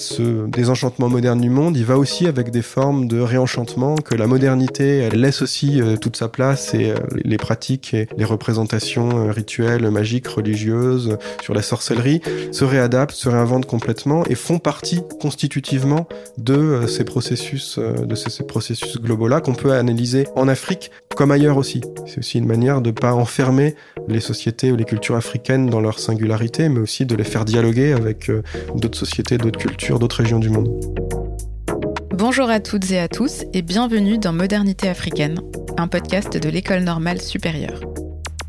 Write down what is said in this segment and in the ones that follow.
ce désenchantement moderne du monde, il va aussi avec des formes de réenchantement, que la modernité, laisse aussi euh, toute sa place et euh, les pratiques et les représentations euh, rituelles, magiques, religieuses, sur la sorcellerie, se réadaptent, se réinventent complètement et font partie constitutivement de ces processus, de ces, processus globaux-là qu'on peut analyser en Afrique comme ailleurs aussi. C'est aussi une manière de pas enfermer les sociétés ou les cultures africaines dans leur singularité, mais aussi de les faire dialoguer avec d'autres sociétés, d'autres cultures, d'autres régions du monde. Bonjour à toutes et à tous et bienvenue dans Modernité africaine, un podcast de l'École normale supérieure.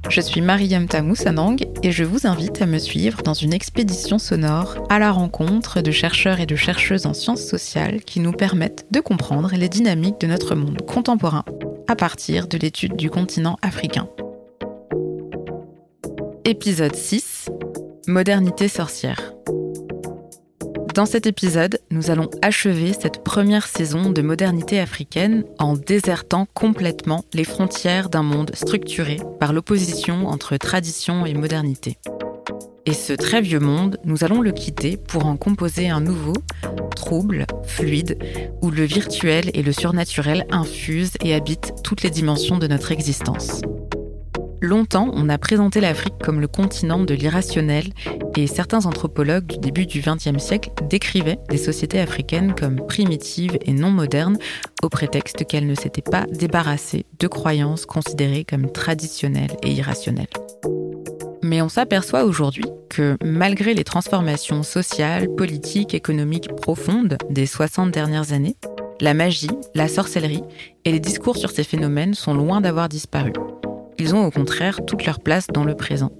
Je suis Mariam Tamou Sanang et je vous invite à me suivre dans une expédition sonore à la rencontre de chercheurs et de chercheuses en sciences sociales qui nous permettent de comprendre les dynamiques de notre monde contemporain à partir de l'étude du continent africain. Épisode 6 Modernité sorcière. Dans cet épisode, nous allons achever cette première saison de modernité africaine en désertant complètement les frontières d'un monde structuré par l'opposition entre tradition et modernité. Et ce très vieux monde, nous allons le quitter pour en composer un nouveau, trouble, fluide, où le virtuel et le surnaturel infusent et habitent toutes les dimensions de notre existence. Longtemps, on a présenté l'Afrique comme le continent de l'irrationnel et certains anthropologues du début du XXe siècle décrivaient les sociétés africaines comme primitives et non modernes au prétexte qu'elles ne s'étaient pas débarrassées de croyances considérées comme traditionnelles et irrationnelles. Mais on s'aperçoit aujourd'hui que malgré les transformations sociales, politiques, économiques profondes des 60 dernières années, la magie, la sorcellerie et les discours sur ces phénomènes sont loin d'avoir disparu. Ils ont au contraire toute leur place dans le présent.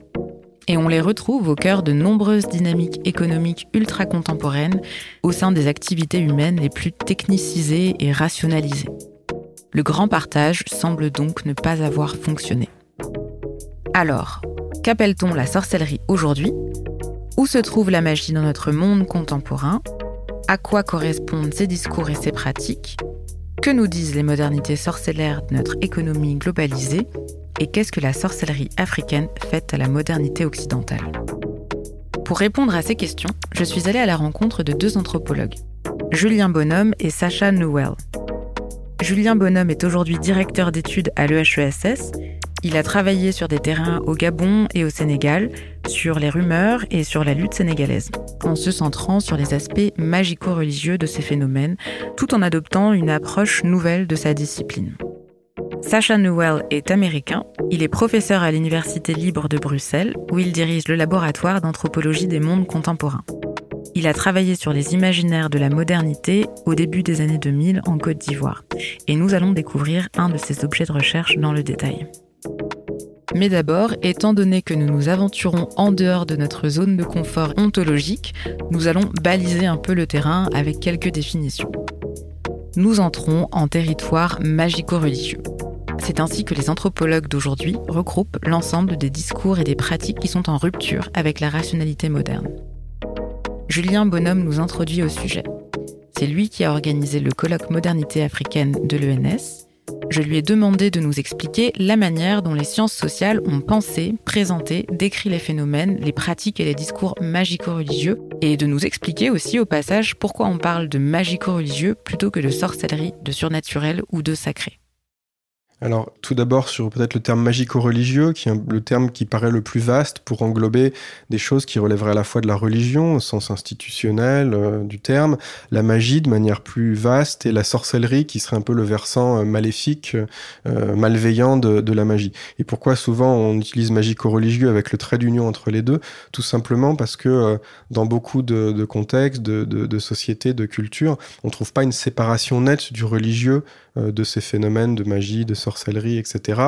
Et on les retrouve au cœur de nombreuses dynamiques économiques ultra contemporaines au sein des activités humaines les plus technicisées et rationalisées. Le grand partage semble donc ne pas avoir fonctionné. Alors, qu'appelle-t-on la sorcellerie aujourd'hui? Où se trouve la magie dans notre monde contemporain? À quoi correspondent ces discours et ces pratiques? Que nous disent les modernités sorcellaires de notre économie globalisée? Et qu'est-ce que la sorcellerie africaine fait à la modernité occidentale? Pour répondre à ces questions, je suis allée à la rencontre de deux anthropologues, Julien Bonhomme et Sacha Newell. Julien Bonhomme est aujourd'hui directeur d'études à l'EHESS. Il a travaillé sur des terrains au Gabon et au Sénégal, sur les rumeurs et sur la lutte sénégalaise, en se centrant sur les aspects magico-religieux de ces phénomènes, tout en adoptant une approche nouvelle de sa discipline. Sacha Newell est américain. Il est professeur à l'Université libre de Bruxelles, où il dirige le laboratoire d'anthropologie des mondes contemporains. Il a travaillé sur les imaginaires de la modernité au début des années 2000 en Côte d'Ivoire. Et nous allons découvrir un de ses objets de recherche dans le détail. Mais d'abord, étant donné que nous nous aventurons en dehors de notre zone de confort ontologique, nous allons baliser un peu le terrain avec quelques définitions. Nous entrons en territoire magico-religieux. C'est ainsi que les anthropologues d'aujourd'hui regroupent l'ensemble des discours et des pratiques qui sont en rupture avec la rationalité moderne. Julien Bonhomme nous introduit au sujet. C'est lui qui a organisé le colloque Modernité africaine de l'ENS. Je lui ai demandé de nous expliquer la manière dont les sciences sociales ont pensé, présenté, décrit les phénomènes, les pratiques et les discours magico-religieux, et de nous expliquer aussi au passage pourquoi on parle de magico-religieux plutôt que de sorcellerie, de surnaturel ou de sacré. Alors, tout d'abord sur peut-être le terme magico-religieux, qui est le terme qui paraît le plus vaste pour englober des choses qui relèveraient à la fois de la religion, au sens institutionnel euh, du terme, la magie de manière plus vaste, et la sorcellerie, qui serait un peu le versant euh, maléfique, euh, malveillant de, la magie. Et pourquoi souvent on utilise magico-religieux avec le trait d'union entre les deux? Tout simplement parce que dans beaucoup de, de contextes, de, de, sociétés, de cultures, on trouve pas une séparation nette du religieux de ces phénomènes de magie, de sorcellerie sorcellerie, etc.,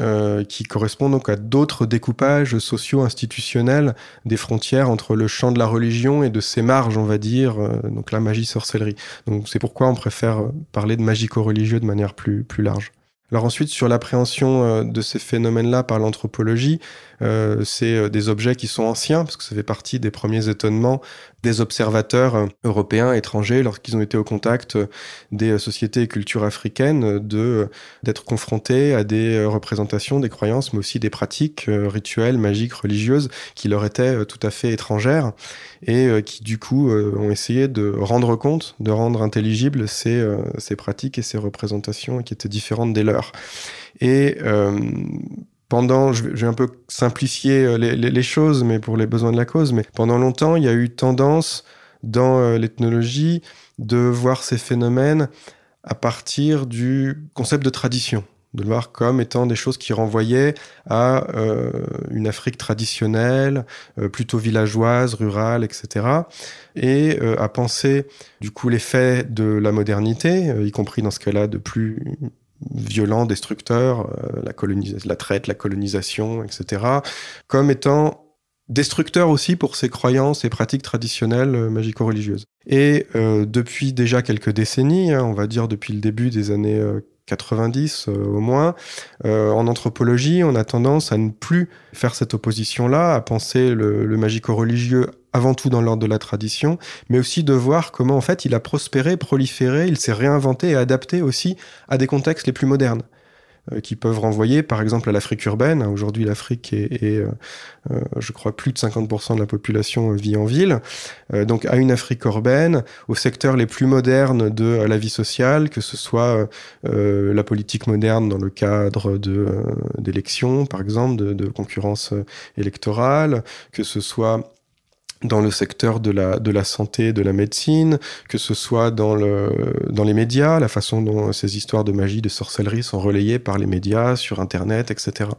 euh, qui correspondent donc à d'autres découpages socio-institutionnels des frontières entre le champ de la religion et de ses marges, on va dire, euh, donc la magie-sorcellerie. Donc c'est pourquoi on préfère parler de magico-religieux de manière plus, plus large. Alors ensuite, sur l'appréhension euh, de ces phénomènes-là par l'anthropologie, Euh, c'est des objets qui sont anciens, parce que ça fait partie des premiers étonnements des observateurs européens, étrangers, lorsqu'ils ont été au contact des sociétés et cultures africaines, d'être confrontés à des représentations, des croyances, mais aussi des pratiques rituelles, magiques, religieuses, qui leur étaient tout à fait étrangères et qui du coup ont essayé de rendre compte, de rendre intelligibles ces, ces pratiques et ces représentations qui étaient différentes des leurs. Et euh, pendant, je vais un peu simplifier euh, les, choses, mais pour les besoins de la cause, mais pendant longtemps, il y a eu tendance dans euh, l'ethnologie de voir ces phénomènes à partir du concept de tradition, de le voir comme étant des choses qui renvoyaient à une Afrique traditionnelle, plutôt villageoise, rurale, etc. Et à penser du coup l'effet de la modernité, y compris dans ce cas-là de plus violents, destructeurs, euh, la, la traite, la colonisation, etc., comme étant destructeurs aussi pour ces croyances et pratiques traditionnelles euh, magico-religieuses. Et euh, depuis déjà quelques décennies, hein, on va dire depuis le début des années 90 au moins, en anthropologie, on a tendance à ne plus faire cette opposition-là, à penser le, le magico-religieux avant tout dans l'ordre de la tradition, mais aussi de voir comment en fait il a prospéré, proliféré, il s'est réinventé et adapté aussi à des contextes les plus modernes. euh, qui peuvent renvoyer par exemple à l'Afrique urbaine. Aujourd'hui, l'Afrique est, euh, euh, je crois, plus de 50% de la population vit en ville. donc à une Afrique urbaine, aux secteurs les plus modernes de la vie sociale, que ce soit la politique moderne dans le cadre de d'élections, par exemple, de, de concurrence électorale, que ce soit dans le secteur de la, de la santé, de la médecine, que ce soit dans, le, dans les médias, la façon dont ces histoires de magie, de sorcellerie sont relayées par les médias, sur Internet, etc.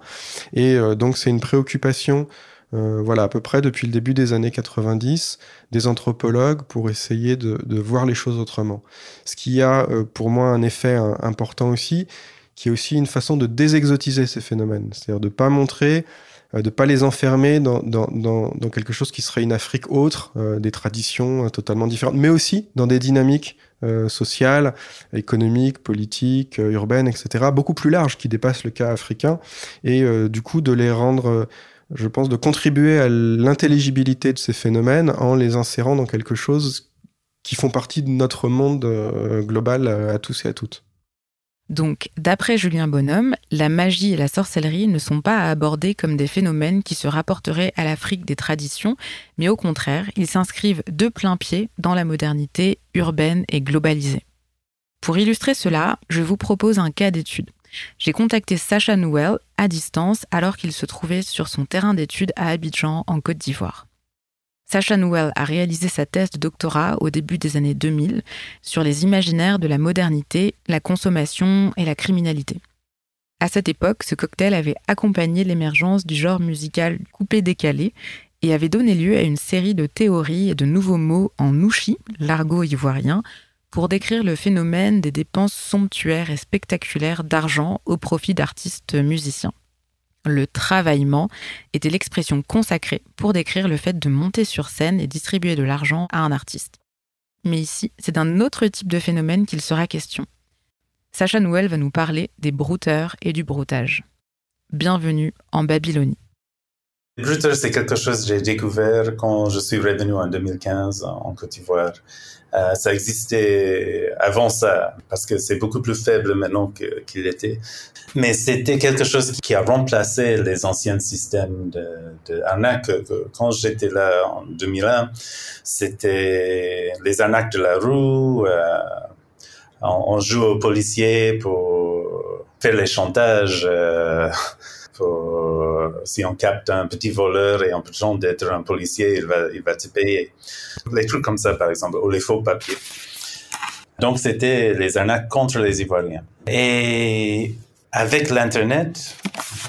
Et euh, donc c'est une préoccupation, euh, voilà, à peu près depuis le début des années 90, des anthropologues pour essayer de, de voir les choses autrement. Ce qui a euh, pour moi un effet important aussi, qui est aussi une façon de désexotiser ces phénomènes, c'est-à-dire de pas montrer euh, de pas les enfermer dans, quelque chose qui serait une Afrique autre, euh, des traditions euh, totalement différentes, mais aussi dans des dynamiques sociales, économiques, politiques, urbaines, etc., beaucoup plus larges qui dépassent le cas africain, et du coup de les rendre je pense, de contribuer à l'intelligibilité de ces phénomènes en les insérant dans quelque chose qui font partie de notre monde global à tous et à toutes. Donc, d'après Julien Bonhomme, la magie et la sorcellerie ne sont pas à aborder comme des phénomènes qui se rapporteraient à l'Afrique des traditions, mais au contraire, ils s'inscrivent de plein pied dans la modernité urbaine et globalisée. Pour illustrer cela, je vous propose un cas d'étude. J'ai contacté Sacha Nouel à distance alors qu'il se trouvait sur son terrain d'études à Abidjan, en Côte d'Ivoire. Sacha Nouel a réalisé sa thèse de doctorat au début des années 2000 sur les imaginaires de la modernité, la consommation et la criminalité. À cette époque, ce cocktail avait accompagné l'émergence du genre musical coupé-décalé et avait donné lieu à une série de théories et de nouveaux mots en nouchi, l'argot ivoirien, pour décrire le phénomène des dépenses somptuaires et spectaculaires d'argent au profit d'artistes musiciens. Le travaillement était l'expression consacrée pour décrire le fait de monter sur scène et distribuer de l'argent à un artiste. Mais ici, c'est d'un autre type de phénomène qu'il sera question. Sacha Nouel va nous parler des brouteurs et du broutage. Bienvenue en Babylonie. Brouteur, c'est quelque chose que j'ai découvert quand je suis revenu en 2015 en Côte d'Ivoire. Euh, ça existait avant ça, parce que c'est beaucoup plus faible maintenant qu'il était. Mais c'était quelque chose qui a remplacé les anciens systèmes de, de arnaque. Quand j'étais là en 2001, c'était les arnaques de la rue. Euh, on, joue aux policiers pour faire les chantages. Euh, si on capte un petit voleur et on peut d'être un policier, il va, il va te payer. Les trucs comme ça, par exemple, ou les faux papiers. Donc, c'était les arnaques contre les Ivoiriens. Et avec l'Internet,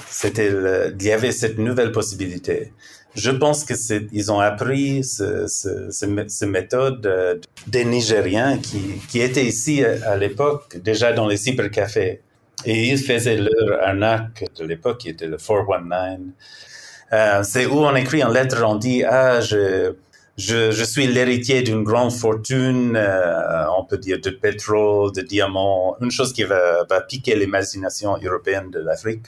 c'était il y avait cette nouvelle possibilité. Je pense que ils ont appris ce, ce, ce, méthode euh, des Nigériens qui, qui étaient ici à, à l'époque, déjà dans les cybercafés. Et ils faisaient leur arnaque de l'époque, qui était le 419. Euh, c'est où on écrit en lettres, on dit, ah, je, je, je suis l'héritier d'une grande fortune, euh, on peut dire de pétrole, de diamants, une chose qui va, va piquer l'imagination européenne de l'Afrique.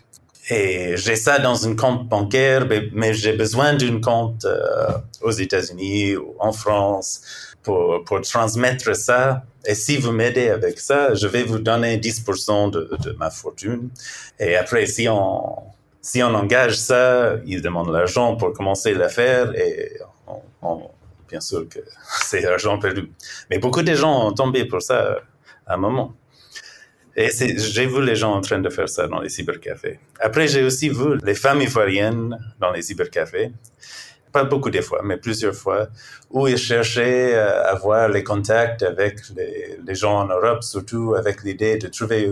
Et j'ai ça dans un compte bancaire, mais, j'ai besoin d'un compte euh, aux États-Unis ou en France pour, transmettre ça. Et si vous m'aidez avec ça, je vais vous donner 10% de, de ma fortune. Et après, si on, si on engage ça, ils demandent l'argent pour commencer l'affaire et bien sûr que c'est argent perdu. Mais beaucoup de gens ont tombé pour ça à un moment. Et j'ai vu les gens en train de faire ça dans les cybercafés. Après, j'ai aussi vu les femmes ivoiriennes dans les cybercafés. Pas beaucoup de fois, mais plusieurs fois, où ils cherchaient à avoir les contacts avec les, gens en Europe, surtout avec l'idée de trouver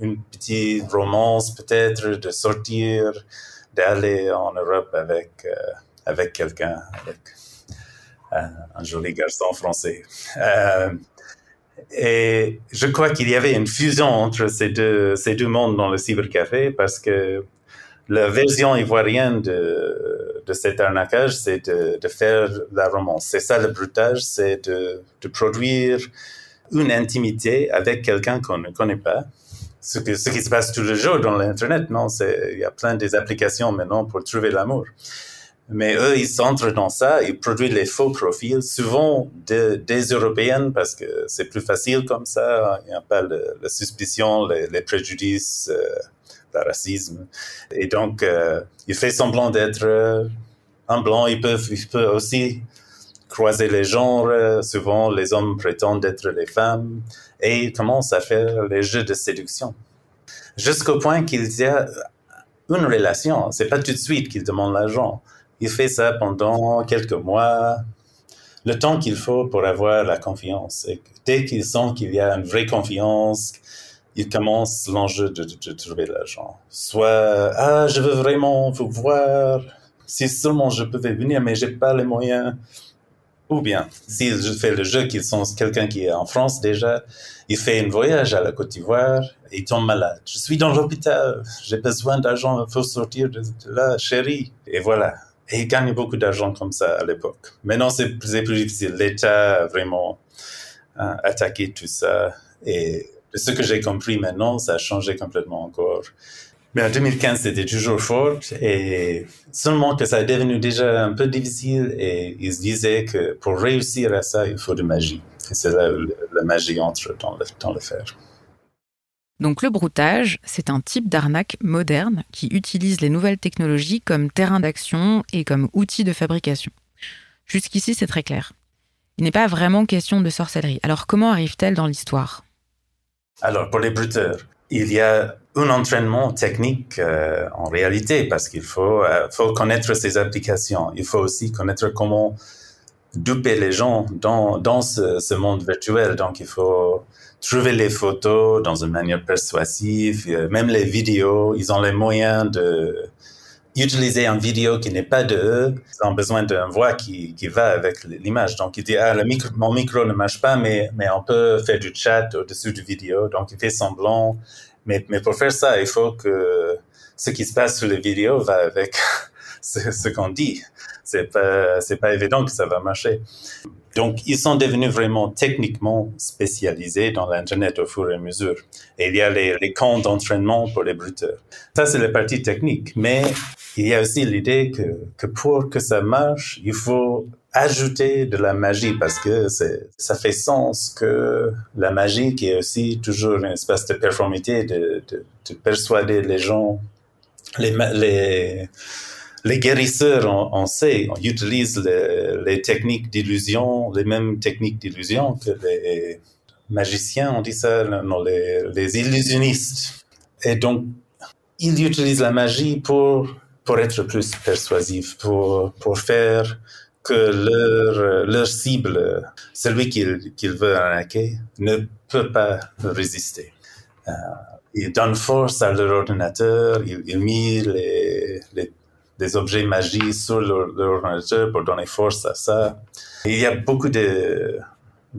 une, petite romance, peut-être, de sortir, d'aller en Europe avec, euh, avec quelqu'un, avec euh, un joli garçon français. Euh, et je crois qu'il y avait une fusion entre ces deux, ces deux mondes dans le cybercafé parce que la version ivoirienne de, de cet arnaquage, c'est de, faire la romance. C'est ça le brutage, c'est de, produire une intimité avec quelqu'un qu'on ne connaît pas. Ce, qui se passe tous les jours dans l'Internet, non? Il y a plein des applications maintenant pour trouver l'amour. Mais eux, ils s'entrent dans ça, ils produisent les faux profils, souvent des Européennes, parce que c'est plus facile comme ça. Il n'y a pas la suspicion, les, préjudices, euh, racisme. Et donc, euh, il fait semblant d'être euh, un blanc. Il peut, aussi croiser les genres. Souvent, les hommes prétendent être les femmes. Et il commence à faire les jeux de séduction? Jusqu'au point qu'il y a une relation. C'est pas tout de suite qu'il demande l'argent il fait ça pendant quelques mois, le temps qu'il faut pour avoir la confiance. Et dès qu'il sent qu'il y a une vraie confiance, il commence l'enjeu de, de, trouver l'argent. Soit, ah, je veux vraiment vous voir, si seulement je pouvais venir, mais j'ai pas les moyens. Ou bien, si je fais le jeu qu'ils sont quelqu'un qui est en France déjà, il fait un voyage à la Côte d'Ivoire il tombe malade. Je suis dans l'hôpital, j'ai besoin d'argent, il faut sortir de, de là, chérie. Et voilà. Et ils gagnent beaucoup d'argent comme ça à l'époque. Maintenant, c'est plus, difficile. L'État a vraiment euh, attaqué tout ça. Et ce que j'ai compris maintenant, ça a changé complètement encore. Mais en 2015, c'était toujours fort et seulement que ça est devenu déjà un peu difficile et ils disaient que pour réussir à ça, il faut de magie. Et c'est là où la magie entre dans le, dans le fer. Donc le broutage, c'est un type d'arnaque moderne qui utilise les nouvelles technologies comme terrain d'action et comme outil de fabrication. Jusqu'ici, c'est très clair. Il n'est pas vraiment question de sorcellerie. Alors comment arrive-t-elle dans l'histoire? Alors pour les bruteurs, il y a un entraînement technique euh, en réalité parce qu'il faut, euh, connaître ces applications. Il faut aussi connaître comment duper les gens dans, dans ce, ce monde virtuel. Donc il faut trouver les photos dans une manière persuasive, euh, même les vidéos, ils ont les moyens de utiliser une vidéo qui n'est pas de eux, ils ont besoin d'une voix qui, qui va avec l'image. Donc, il dit, ah, mon micro ne marche pas, mais, mais on peut faire du chat au-dessus du vidéo. Donc, il fait semblant. Mais, mais pour faire ça, il faut que ce qui se passe sur les vidéos va avec ce, ce qu'on dit. C'est pas, c'est pas évident que ça va marcher. Donc, ils sont devenus vraiment techniquement spécialisés dans l'Internet au fur et à mesure. Et il y a les, les camps d'entraînement pour les bruteurs. Ça, c'est la partie technique. Mais il y a aussi l'idée que, que pour que ça marche, il faut ajouter de la magie parce que ça fait sens que la magie qui est aussi toujours une espèce de performité de, de, de persuader les gens, les, les, les guérisseurs, on, sait, on utilise les, techniques d'illusion, les mêmes techniques d'illusion que les magiciens, on dit ça, non, les, illusionnistes. Et donc, ils utilisent la magie pour, pour être plus persuasifs, pour, pour faire que leur, leur cible, celui qu'ils qu veut arnaquer, ne peut pas résister. Euh, ils donnent force à leur ordinateur, ils, ils mettent les, les des objets magiques sur l'ordinateur pour donner force à ça. il y a beaucoup de,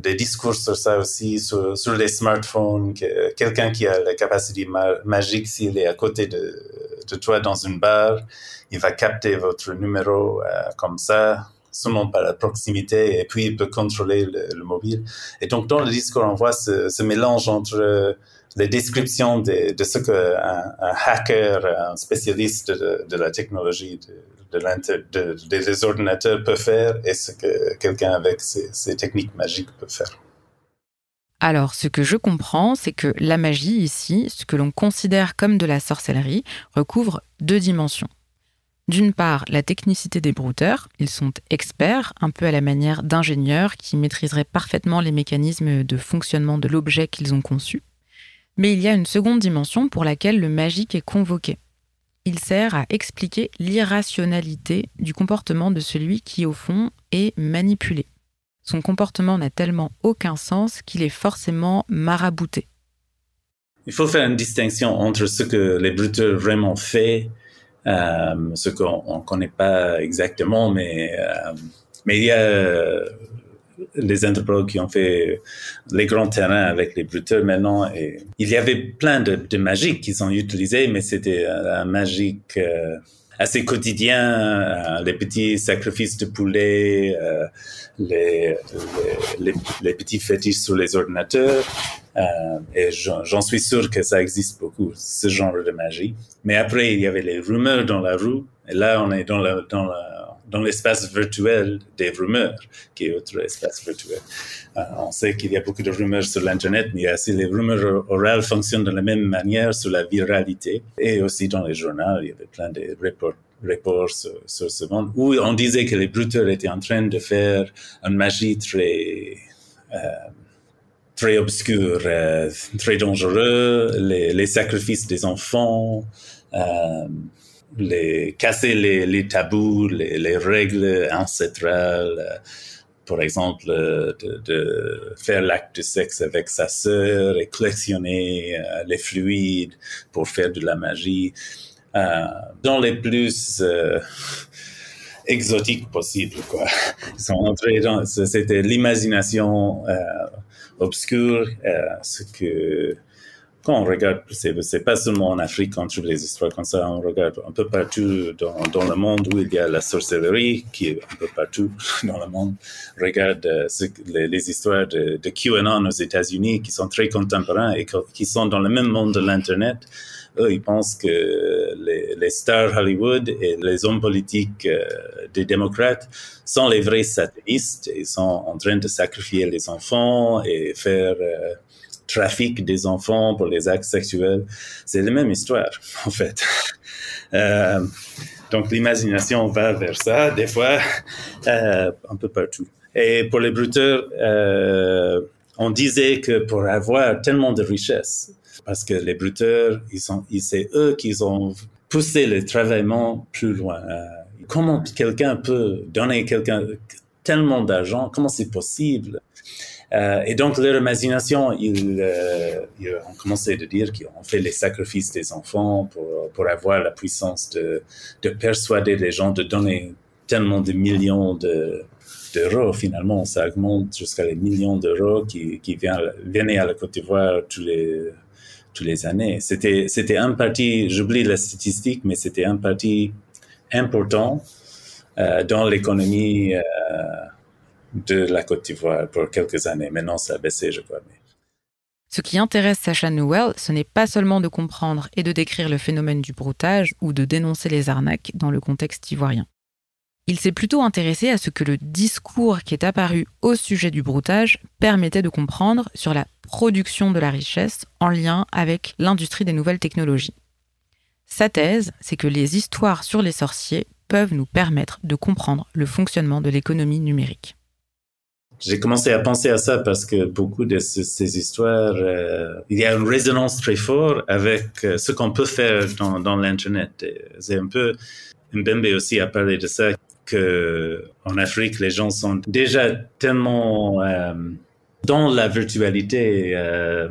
de discours sur ça aussi, sur, sur les smartphones, que quelqu'un qui a la capacité magique, s'il est à côté de, de toi dans une bar, il va capter votre numéro euh, comme ça, seulement par la proximité et puis il peut contrôler le, mobile. Et donc dans le discours, on voit ce, mélange entre les descriptions de, ce qu'un un hacker, un spécialiste de, la technologie, de, des ordinateurs peut faire et ce que quelqu'un avec ces techniques magiques peut faire. Alors, ce que je comprends, c'est que la magie ici, ce que l'on considère comme de la sorcellerie, recouvre deux dimensions. D'une part, la technicité des brouteurs. Ils sont experts, un peu à la manière d'ingénieurs qui maîtriseraient parfaitement les mécanismes de fonctionnement de l'objet qu'ils ont conçu. Mais il y a une seconde dimension pour laquelle le magique est convoqué. Il sert à expliquer l'irrationalité du comportement de celui qui, au fond, est manipulé. Son comportement n'a tellement aucun sens qu'il est forcément marabouté. Il faut faire une distinction entre ce que les bruteurs vraiment fait, euh, ce qu'on ne connaît pas exactement, mais, euh, mais il y a les anthropologues qui ont fait les grands terrains avec les bruteurs maintenant. Il y avait plein de, de magiques qu'ils ont utilisé, mais c'était un magique euh, assez quotidien, euh, les petits sacrifices de poulet, euh, les, petits fétiches sur les ordinateurs. Et j'en suis sûr que ça existe beaucoup, ce genre de magie. Mais après, il y avait les rumeurs dans la rue. Et là, on est dans dans la dans l'espace virtuel des rumeurs, qui est autre espace virtuel. Euh, on sait qu'il y a beaucoup de rumeurs sur l'Internet, mais aussi les rumeurs orales fonctionnent de la même manière sur la viralité. Et aussi dans les journaux, il y avait plein de reports sur, ce monde où on disait que les bruteurs étaient en train de faire une magie très euh, obscure, euh, très dangereux, les, sacrifices des enfants, les, casser les, les tabous, les, les, règles ancestrales, par exemple, de, de faire l'acte de sexe avec sa sœur et collectionner euh, les fluides pour faire de la magie. Euh, dans les plus euh, exotiques possibles, quoi. Ils sont entrés dans, c'était l'imagination obscure, ce que quand on regarde, c'est pas seulement en Afrique qu'on trouve les histoires comme ça, on regarde un peu partout dans, le monde où il y a la sorcellerie, qui est un peu partout dans le monde. Regarde euh, les, histoires de, QAnon aux États-Unis qui sont très contemporains et qui sont dans le même monde de l'Internet. Eux, ils pensent que les, les, stars Hollywood et les hommes politiques euh, des démocrates sont les vrais satanistes. Ils sont en train de sacrifier les enfants et faire... Euh, trafic des enfants pour les actes sexuels. C'est la même histoire, en fait. Euh, donc l'imagination va vers ça, des fois, euh, un peu partout. Et pour les bruteurs, euh, on disait que pour avoir tellement de richesses, parce que les bruteurs, ils sont, c'est eux qui ont poussé le travaillement plus loin. comment quelqu'un peut donner quelqu'un tellement d'argent? Comment c'est possible? Euh, et donc, leur imagination, ils, euh, ils, ont commencé à dire qu'ils ont fait les sacrifices des enfants pour, pour avoir la puissance de, de persuader les gens de donner tellement de millions de, d'euros. Finalement, ça augmente jusqu'à les millions d'euros qui, qui viennent, à la Côte d'Ivoire tous les, tous les années. C'était, c'était un parti, j'oublie la statistique, mais c'était un parti important euh, dans l'économie euh, de la Côte d'Ivoire pour quelques années. Maintenant, ça a baissé, je crois. Ce qui intéresse Sacha Newell, ce n'est pas seulement de comprendre et de décrire le phénomène du broutage ou de dénoncer les arnaques dans le contexte ivoirien. Il s'est plutôt intéressé à ce que le discours qui est apparu au sujet du broutage permettait de comprendre sur la production de la richesse en lien avec l'industrie des nouvelles technologies. Sa thèse, c'est que les histoires sur les sorciers peuvent nous permettre de comprendre le fonctionnement de l'économie numérique. J'ai commencé à penser à ça parce que beaucoup de ces, histoires, euh, il y a une résonance très forte avec euh, ce qu'on peut faire dans, l'Internet. C'est un peu, Mbembe aussi a parlé de ça, que en Afrique, les gens sont déjà tellement euh, dans la virtualité euh,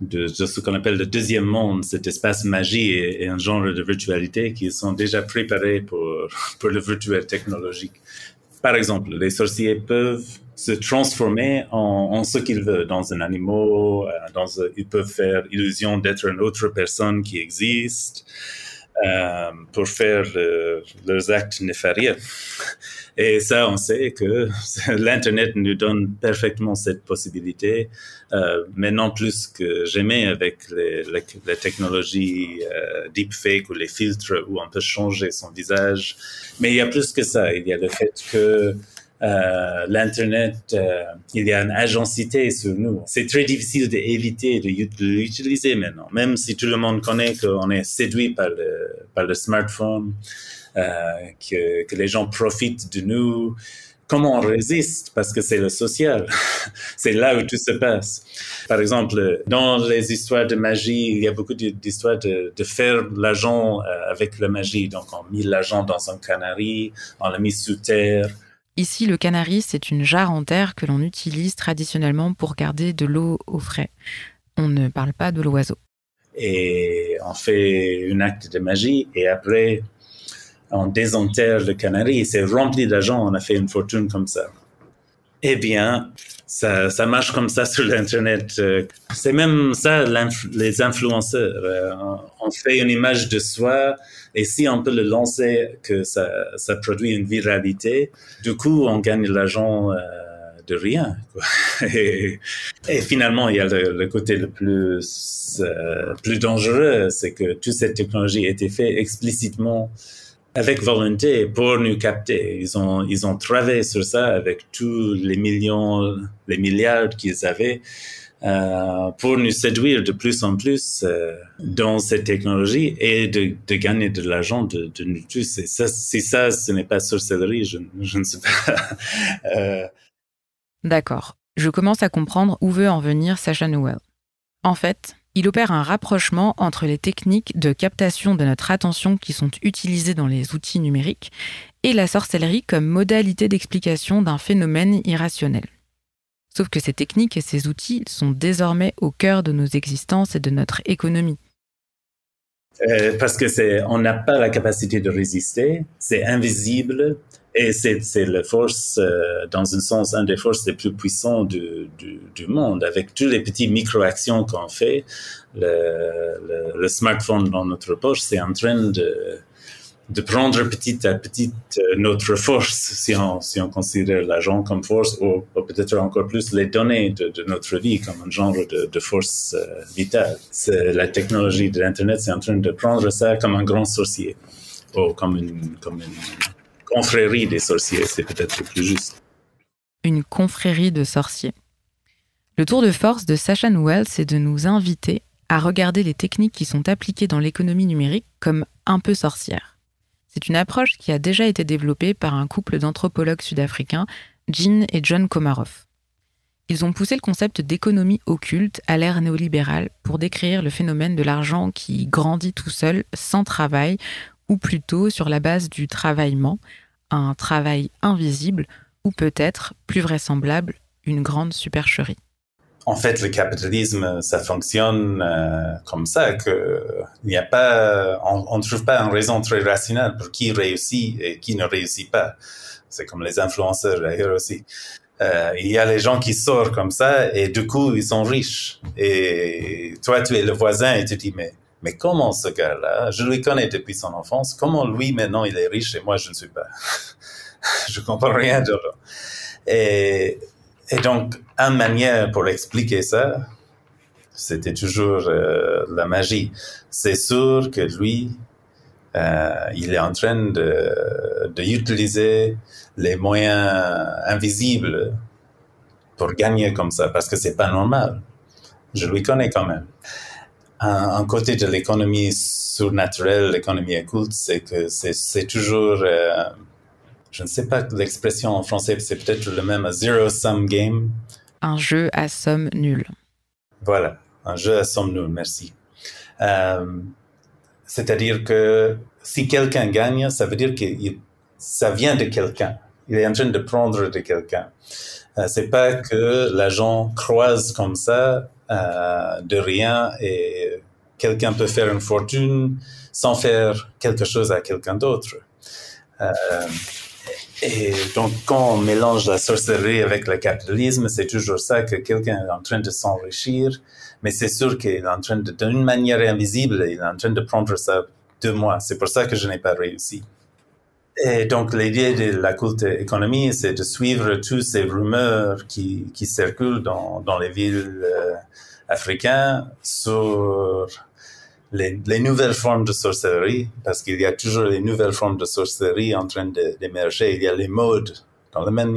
de, ce qu'on appelle le deuxième monde, cet espace magie et, un genre de virtualité qui sont déjà préparés pour le virtuel technologique. Par exemple, les sorciers peuvent se transformer en, ce qu'ils veulent, dans un animal, euh, dans ils peuvent faire illusion d'être une autre personne qui existe. euh, pour faire leurs actes néfarieux. Et ça, on sait que l'Internet nous donne parfaitement cette possibilité, euh, maintenant plus que jamais avec les, les, technologies euh, deepfake ou les filtres où on peut changer son visage. Mais il y a plus que ça. Il y a le fait que euh, l'Internet, euh, il y a une agencité sur nous. C'est très difficile d'éviter de, l'utiliser maintenant, même si tout le monde connaît qu'on est séduit par le, par le smartphone, euh, que, que les gens profitent de nous. Comment on résiste? Parce que c'est le social. c'est là où tout se passe. Par exemple, dans les histoires de magie, il y a beaucoup d'histoires de, de, faire l'argent euh, avec la magie. Donc, on met l'argent dans un canari, on l'a mis sous terre, Ici, le canari, c'est une jarre en terre que l'on utilise traditionnellement pour garder de l'eau au frais. On ne parle pas de l'oiseau. Et on fait un acte de magie et après, on désenterre le canari. C'est rempli d'argent, on a fait une fortune comme ça. Eh bien, ça, marche comme ça sur l'Internet. Euh, c'est même ça, les influenceurs. Euh, on fait une image de soi et si on peut le lancer, que ça, produit une viralité, du coup, on gagne l'argent euh, de rien. Et, finalement, il y a le, côté le plus, plus dangereux, c'est que toute cette technologie a été faite explicitement avec volonté pour nous capter. Ils ont, ils ont travaillé sur ça avec tous les millions, les milliards qu'ils avaient euh, pour nous séduire de plus en plus euh, dans cette technologie et de, gagner de l'argent de, de, nous tous. Et si ça, ce n'est pas sorcellerie, je, je ne sais pas. euh... D'accord. Je commence à comprendre où veut en venir Sacha Newell. En fait, il opère un rapprochement entre les techniques de captation de notre attention qui sont utilisées dans les outils numériques et la sorcellerie comme modalité d'explication d'un phénomène irrationnel. Sauf que ces techniques et ces outils sont désormais au cœur de nos existences et de notre économie. Euh, parce que c'est, on n'a pas la capacité de résister, c'est invisible, et c'est la force, euh, dans un sens, une des forces les plus puissantes du, du, monde. Avec toutes les petites micro-actions qu'on fait, le, le, smartphone dans notre poche, c'est en train de, de prendre petit à petit euh, notre force, si on, si on considère l'argent comme force, ou, peut-être encore plus les données de, notre vie comme un genre de, de force euh, vitale. La technologie de l'Internet, c'est en train de prendre ça comme un grand sorcier, ou comme une, comme une confrérie des sorciers, c'est peut-être plus juste. Une confrérie de sorciers. Le tour de force de Sacha Noël, c'est de nous inviter à regarder les techniques qui sont appliquées dans l'économie numérique comme un peu sorcières. C'est une approche qui a déjà été développée par un couple d'anthropologues sud-africains, Jean et John Komarov. Ils ont poussé le concept d'économie occulte à l'ère néolibérale pour décrire le phénomène de l'argent qui grandit tout seul, sans travail, ou plutôt sur la base du travaillement, un travail invisible ou peut-être, plus vraisemblable, une grande supercherie. En fait, le capitalisme, ça fonctionne euh, comme ça, que il n'y a pas, on ne trouve pas une raison très rationnelle pour qui réussit et qui ne réussit pas. C'est comme les influenceurs d'ailleurs aussi. Euh, il y a les gens qui sortent comme ça et du coup ils sont riches. Et toi, tu es le voisin et tu dis mais mais comment ce gars-là, je le connais depuis son enfance, comment lui maintenant il est riche et moi je ne suis pas? Je comprends rien de Et, et donc, une manière pour expliquer ça, c'était toujours euh, la magie. C'est sûr que lui, euh, il est en train de, de utiliser les moyens invisibles pour gagner comme ça, parce que c'est pas normal. Je lui connais quand même un, côté de l'économie surnaturelle, l'économie occulte, c'est que c'est toujours, euh, je ne sais pas l'expression en français, c'est peut-être le même, zero sum game. Un jeu à somme nulle. Voilà, un jeu à somme nulle, merci. Euh, c'est-à-dire que si quelqu'un gagne, ça veut dire que ça vient de quelqu'un. Il est en train de prendre de quelqu'un. Euh, c'est pas que l'agent croise comme ça euh, de rien et quelqu'un peut faire une fortune sans faire quelque chose à quelqu'un d'autre. Euh, et donc, quand on mélange la sorcellerie avec le capitalisme, c'est toujours ça que quelqu'un est en train de s'enrichir, mais c'est sûr qu'il est en train de, d'une manière invisible, il est en train de prendre ça deux mois. C'est pour ça que je n'ai pas réussi. Et donc, l'idée de la culte économie, c'est de suivre toutes ces rumeurs qui, qui circulent dans, dans les villes euh, africaines sur les, les, nouvelles formes de sorcellerie, parce qu'il y a toujours les nouvelles formes de sorcellerie en train d'émerger. Il y a les modes, dans la même,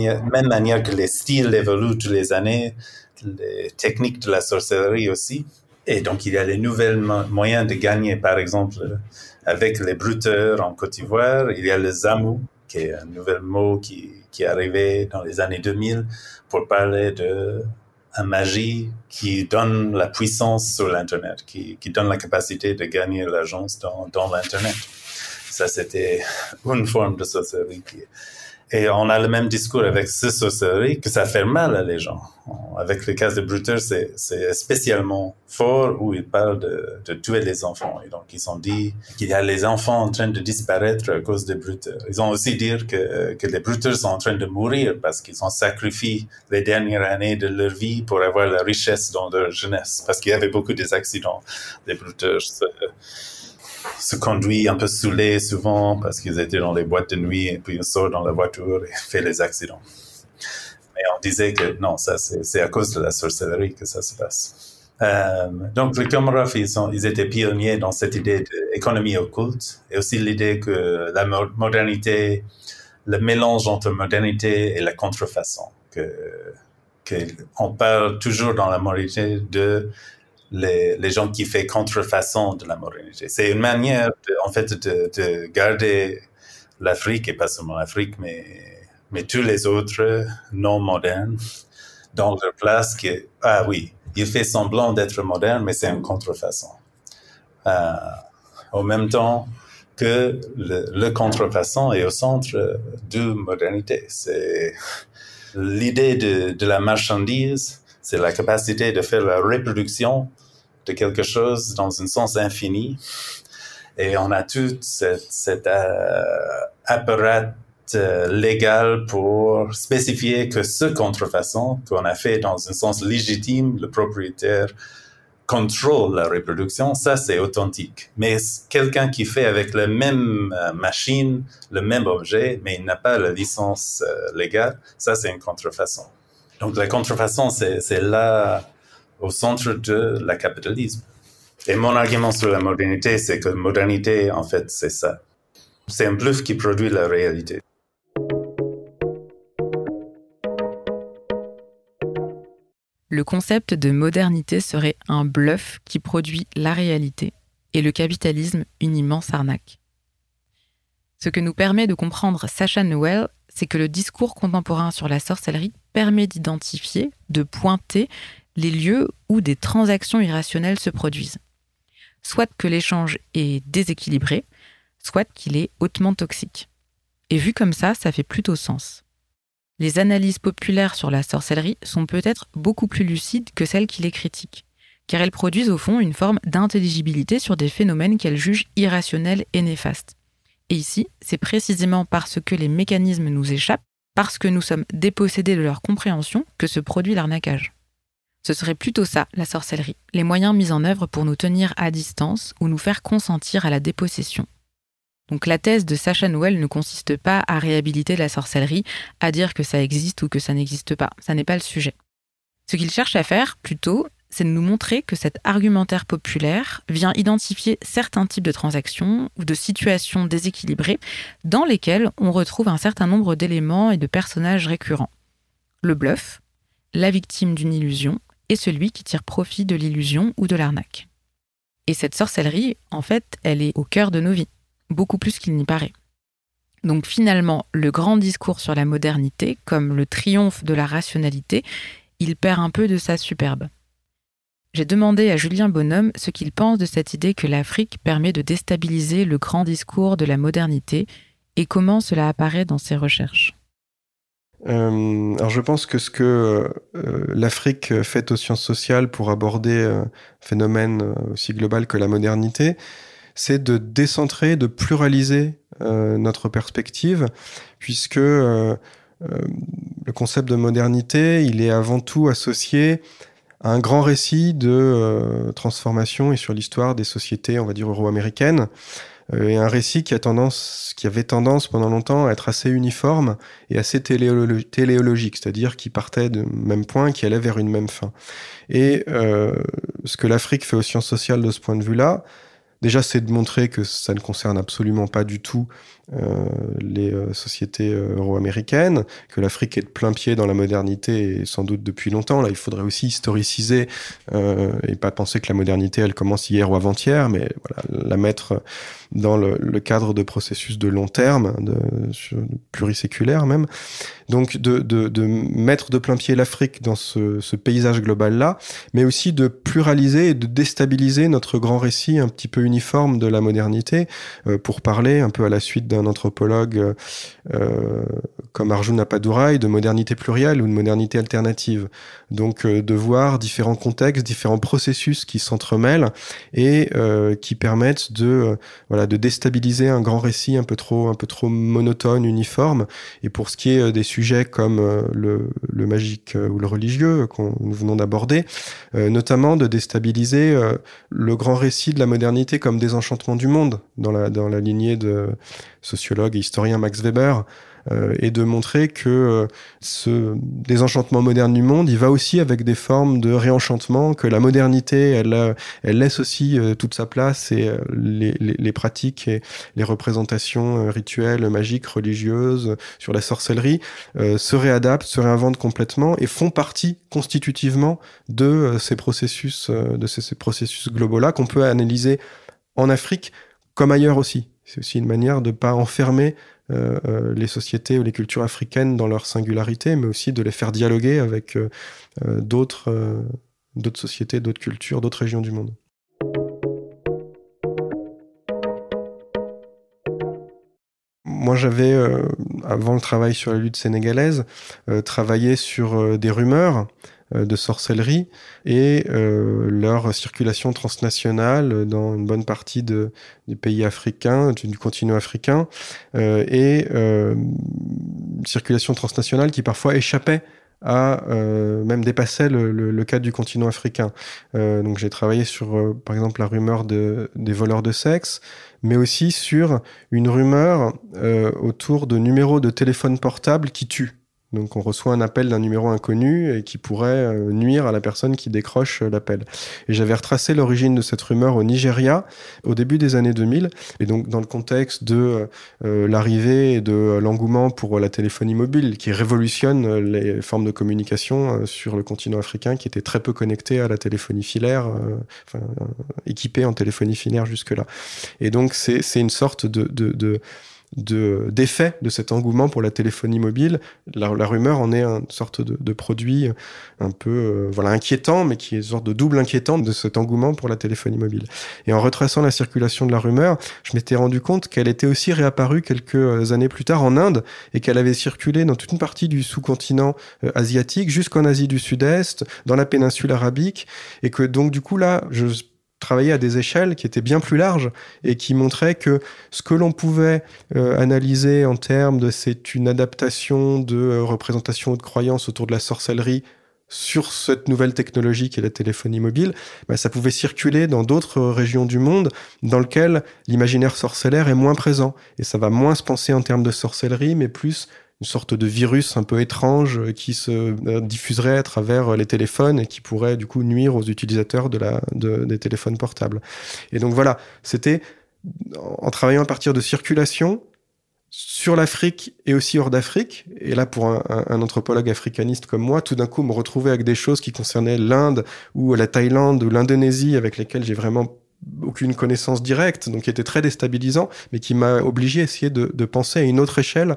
manière que les styles évoluent toutes les années, les techniques de la sorcellerie aussi. Et donc, il y a les nouvelles moyens de gagner, par exemple, avec les bruteurs en Côte d'Ivoire. Il y a le zamou, qui est un nouvel mot qui, qui est arrivé dans les années 2000 pour parler de la magie qui donne la puissance sur l'Internet, qui, qui, donne la capacité de gagner l'argent dans, dans l'Internet. Ça, c'était une forme de sorcellerie et on a le même discours avec ce sorcellerie que ça fait mal à les gens. Avec le cas de Brutter, c'est, spécialement fort où ils parlent de, de, tuer les enfants. Et donc, ils ont dit qu'il y a les enfants en train de disparaître à cause des Brutter. Ils ont aussi dit que, que les Brutter sont en train de mourir parce qu'ils ont sacrifié les dernières années de leur vie pour avoir la richesse dans leur jeunesse. Parce qu'il y avait beaucoup d'accidents des Brutter se conduit un peu saoulé souvent parce qu'ils étaient dans les boîtes de nuit et puis ils sortent dans la voiture et fait les accidents. Mais on disait que non, ça c'est à cause de la sorcellerie que ça se passe. Euh, donc les Komorov, ils, ils étaient pionniers dans cette idée d'économie occulte et aussi l'idée que la modernité, le mélange entre modernité et la contrefaçon, que, que parle toujours dans la modernité de les, gens qui font contrefaçon de la modernité. C'est une manière, en fait, de, de garder l'Afrique, et pas seulement l'Afrique, mais, mais tous les autres non modernes dans leur place que, ah oui, il fait semblant d'être moderne, mais c'est une contrefaçon. Euh, au même temps que le, le, contrefaçon est au centre de modernité. C'est l'idée de, de la marchandise c'est la capacité de faire la reproduction de quelque chose dans un sens infini. Et on a tout cet, euh, appareil euh, légal pour spécifier que ce contrefaçon qu'on a fait dans un sens légitime, le propriétaire contrôle la reproduction, ça c'est authentique. Mais quelqu'un qui fait avec la même euh, machine, le même objet, mais il n'a pas la licence légale, ça c'est une contrefaçon. Donc la contrefaçon, c'est là au centre de la capitalisme. Et mon argument sur la modernité, c'est que modernité, en fait, c'est ça. C'est un bluff qui produit la réalité. Le concept de modernité serait un bluff qui produit la réalité et le capitalisme une immense arnaque. Ce que nous permet de comprendre Sacha Noel, c'est que le discours contemporain sur la sorcellerie permet d'identifier, de pointer les lieux où des transactions irrationnelles se produisent. Soit que l'échange est déséquilibré, soit qu'il est hautement toxique. Et vu comme ça, ça fait plutôt sens. Les analyses populaires sur la sorcellerie sont peut-être beaucoup plus lucides que celles qui les critiquent, car elles produisent au fond une forme d'intelligibilité sur des phénomènes qu'elles jugent irrationnels et néfastes. Et ici, c'est précisément parce que les mécanismes nous échappent, parce que nous sommes dépossédés de leur compréhension, que se produit l'arnaquage. Ce serait plutôt ça, la sorcellerie, les moyens mis en œuvre pour nous tenir à distance ou nous faire consentir à la dépossession. Donc la thèse de Sacha Noël ne consiste pas à réhabiliter la sorcellerie, à dire que ça existe ou que ça n'existe pas, ça n'est pas le sujet. Ce qu'il cherche à faire, plutôt, c'est de nous montrer que cet argumentaire populaire vient identifier certains types de transactions ou de situations déséquilibrées dans lesquelles on retrouve un certain nombre d'éléments et de personnages récurrents. Le bluff, la victime d'une illusion et celui qui tire profit de l'illusion ou de l'arnaque. Et cette sorcellerie, en fait, elle est au cœur de nos vies, beaucoup plus qu'il n'y paraît. Donc finalement, le grand discours sur la modernité, comme le triomphe de la rationalité, il perd un peu de sa superbe. J'ai demandé à Julien Bonhomme ce qu'il pense de cette idée que l'Afrique permet de déstabiliser le grand discours de la modernité et comment cela apparaît dans ses recherches. Euh, alors je pense que ce que euh, l'Afrique fait aux sciences sociales pour aborder un phénomène aussi global que la modernité, c'est de décentrer, de pluraliser euh, notre perspective, puisque le concept de modernité, il est avant tout associé un grand récit de euh, transformation et sur l'histoire des sociétés, on va dire, euro-américaines, et un récit qui a tendance, qui avait tendance pendant longtemps à être assez uniforme et assez téléologique, c'est-à-dire qui partait du même point, qui allait vers une même fin. Et ce que l'Afrique fait aux sciences sociales de ce point de vue-là, déjà c'est de montrer que ça ne concerne absolument pas du tout euh, les euh, sociétés euh, euro-américaines, que l'Afrique est de plein pied dans la modernité et sans doute depuis longtemps. Là, il faudrait aussi historiciser et pas penser que la modernité, elle commence hier ou avant-hier, mais voilà, la mettre dans le, cadre de processus de long terme, de, pluriséculaire même. Donc de, mettre de plein pied l'Afrique dans ce, ce paysage global-là, mais aussi de pluraliser et de déstabiliser notre grand récit un petit peu uniforme de la modernité, pour parler un peu à la suite d'un un anthropologue euh, comme Arjuna Padurai de modernité plurielle ou de modernité alternative. Donc euh, de voir différents contextes, différents processus qui s'entremêlent et euh, qui permettent de voilà de déstabiliser un grand récit un peu trop un peu trop monotone, uniforme. Et pour ce qui est des sujets comme le, le magique ou le religieux qu'on nous venons d'aborder, notamment de déstabiliser le grand récit de la modernité comme désenchantement du monde dans la dans la lignée de sociologue et historien Max Weber, euh, et de montrer que euh, ce désenchantement moderne du monde, il va aussi avec des formes de réenchantement, que la modernité, elle, elle laisse aussi euh, toute sa place et les, les, les, pratiques et les représentations rituelles, magiques, religieuses sur la sorcellerie se réadaptent, se réinventent complètement et font partie constitutivement de ces processus, de ces, ces processus globaux-là qu'on peut analyser en Afrique comme ailleurs aussi. C'est aussi une manière de ne pas enfermer euh, euh, les sociétés ou les cultures africaines dans leur singularité, mais aussi de les faire dialoguer avec euh, d'autres sociétés, d'autres cultures, d'autres régions du monde. Moi, j'avais, avant le travail sur la lutte sénégalaise, travaillé sur des rumeurs de sorcellerie et euh, leur circulation transnationale dans une bonne partie de, des pays africains, du, continent africain, euh, et circulation transnationale qui parfois échappait à même dépasser le, le, cadre du continent africain. donc j'ai travaillé sur, par exemple, la rumeur de, des voleurs de sexe, mais aussi sur une rumeur autour de numéros de téléphone portable qui tuent. Donc on reçoit un appel d'un numéro inconnu et qui pourrait euh, nuire à la personne qui décroche euh, l'appel. Et j'avais retracé l'origine de cette rumeur au Nigeria au début des années 2000. Et donc dans le contexte de euh, l'arrivée et de l'engouement pour la téléphonie mobile qui révolutionne les formes de communication sur le continent africain qui était très peu connecté à la téléphonie filaire, enfin, équipé en téléphonie filaire jusque-là. Et donc c'est une sorte de, de, de d'effet de, cet engouement pour la téléphonie mobile. La, rumeur en est une sorte de, produit un peu euh, voilà inquiétant, mais qui est une sorte de double inquiétant de cet engouement pour la téléphonie mobile. Et en retraçant la circulation de la rumeur, je m'étais rendu compte qu'elle était aussi réapparue quelques années plus tard en Inde et qu'elle avait circulé dans toute une partie du sous-continent euh, asiatique jusqu'en Asie du Sud-Est, dans la péninsule arabique, et que donc du coup là, je travailler à des échelles qui étaient bien plus larges et qui montraient que ce que l'on pouvait euh, analyser en termes de c'est une adaptation de euh, représentation ou de croyance autour de la sorcellerie sur cette nouvelle technologie qui est la téléphonie mobile, bah, ça pouvait circuler dans d'autres régions du monde dans lesquelles l'imaginaire sorcellaire est moins présent. Et ça va moins se penser en termes de sorcellerie, mais plus une sorte de virus un peu étrange qui se euh, diffuserait à travers les téléphones et qui pourrait du coup nuire aux utilisateurs de la, des téléphones portables. Et donc voilà, c'était en travaillant à partir de circulation sur l'Afrique et aussi hors d'Afrique. Et là, pour un, un, anthropologue africaniste comme moi, tout d'un coup, me retrouver avec des choses qui concernaient l'Inde ou la Thaïlande ou l'Indonésie avec lesquelles j'ai vraiment aucune connaissance directe, donc qui était très déstabilisant, mais qui m'a obligé à essayer de, de, penser à une autre échelle euh,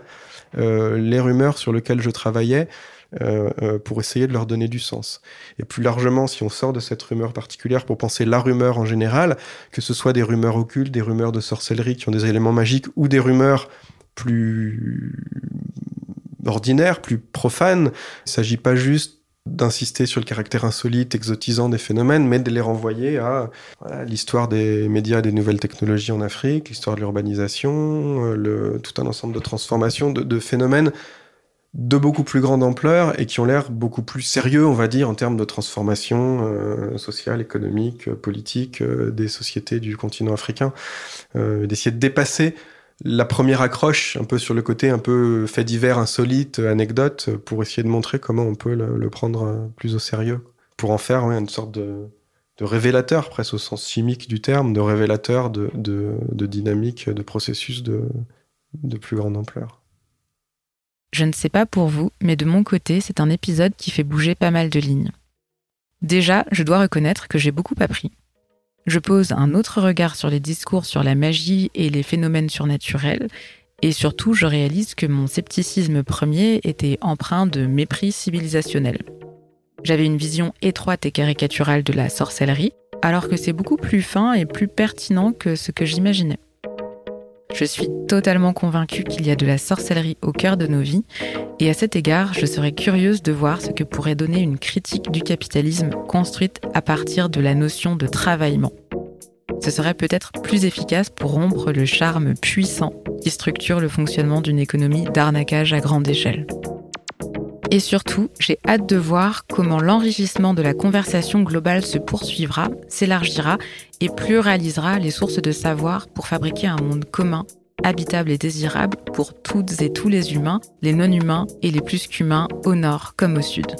les rumeurs sur lesquelles je travaillais euh, euh, pour essayer de leur donner du sens. Et plus largement, si on sort de cette rumeur particulière pour penser la rumeur en général, que ce soit des rumeurs occultes, des rumeurs de sorcellerie qui ont des éléments magiques, ou des rumeurs plus ordinaires, plus profanes, il ne s'agit pas juste d'insister sur le caractère insolite, exotisant des phénomènes, mais de les renvoyer à l'histoire des médias des nouvelles technologies en Afrique, l'histoire de l'urbanisation, euh, tout un ensemble de transformations, de, phénomènes de beaucoup plus grande ampleur et qui ont l'air beaucoup plus sérieux, on va dire, en termes de transformation euh, sociale, économique, politique euh, des sociétés du continent africain. Euh, D'essayer de dépasser la première accroche, un peu sur le côté un peu fait divers, insolite, anecdote, pour essayer de montrer comment on peut le, prendre plus au sérieux, pour en faire une sorte de, révélateur, presque au sens chimique du terme, de révélateur de, de dynamique, de processus de, de plus grande ampleur. Je ne sais pas pour vous, mais de mon côté, c'est un épisode qui fait bouger pas mal de lignes. Déjà, je dois reconnaître que j'ai beaucoup appris. Je pose un autre regard sur les discours sur la magie et les phénomènes surnaturels, et surtout je réalise que mon scepticisme premier était empreint de mépris civilisationnel. J'avais une vision étroite et caricaturale de la sorcellerie, alors que c'est beaucoup plus fin et plus pertinent que ce que j'imaginais. Je suis totalement convaincue qu'il y a de la sorcellerie au cœur de nos vies, et à cet égard, je serais curieuse de voir ce que pourrait donner une critique du capitalisme construite à partir de la notion de travaillement. Ce serait peut-être plus efficace pour rompre le charme puissant qui structure le fonctionnement d'une économie d'arnaquage à grande échelle. Et surtout, j'ai hâte de voir comment l'enrichissement de la conversation globale se poursuivra, s'élargira et pluralisera les sources de savoir pour fabriquer un monde commun, habitable et désirable pour toutes et tous les humains, les non-humains et les plus qu'humains, au nord comme au sud.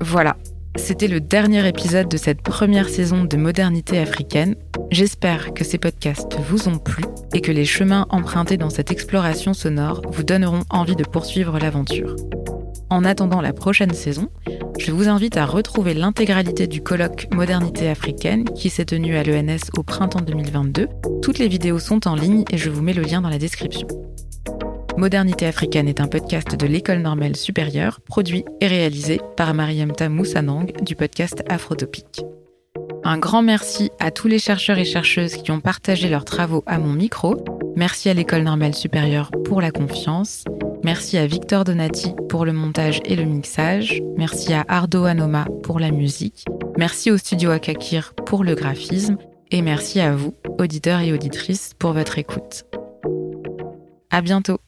Voilà, c'était le dernier épisode de cette première saison de Modernité africaine. J'espère que ces podcasts vous ont plu et que les chemins empruntés dans cette exploration sonore vous donneront envie de poursuivre l'aventure. En attendant la prochaine saison, je vous invite à retrouver l'intégralité du colloque Modernité africaine qui s'est tenu à l'ENS au printemps 2022. Toutes les vidéos sont en ligne et je vous mets le lien dans la description. Modernité africaine est un podcast de l'École normale supérieure, produit et réalisé par Mariamta Moussanang du podcast Afrotopique. Un grand merci à tous les chercheurs et chercheuses qui ont partagé leurs travaux à mon micro. Merci à l'École normale supérieure pour la confiance. Merci à Victor Donati pour le montage et le mixage. Merci à Ardo Anoma pour la musique. Merci au studio Akakir pour le graphisme. Et merci à vous, auditeurs et auditrices, pour votre écoute. À bientôt!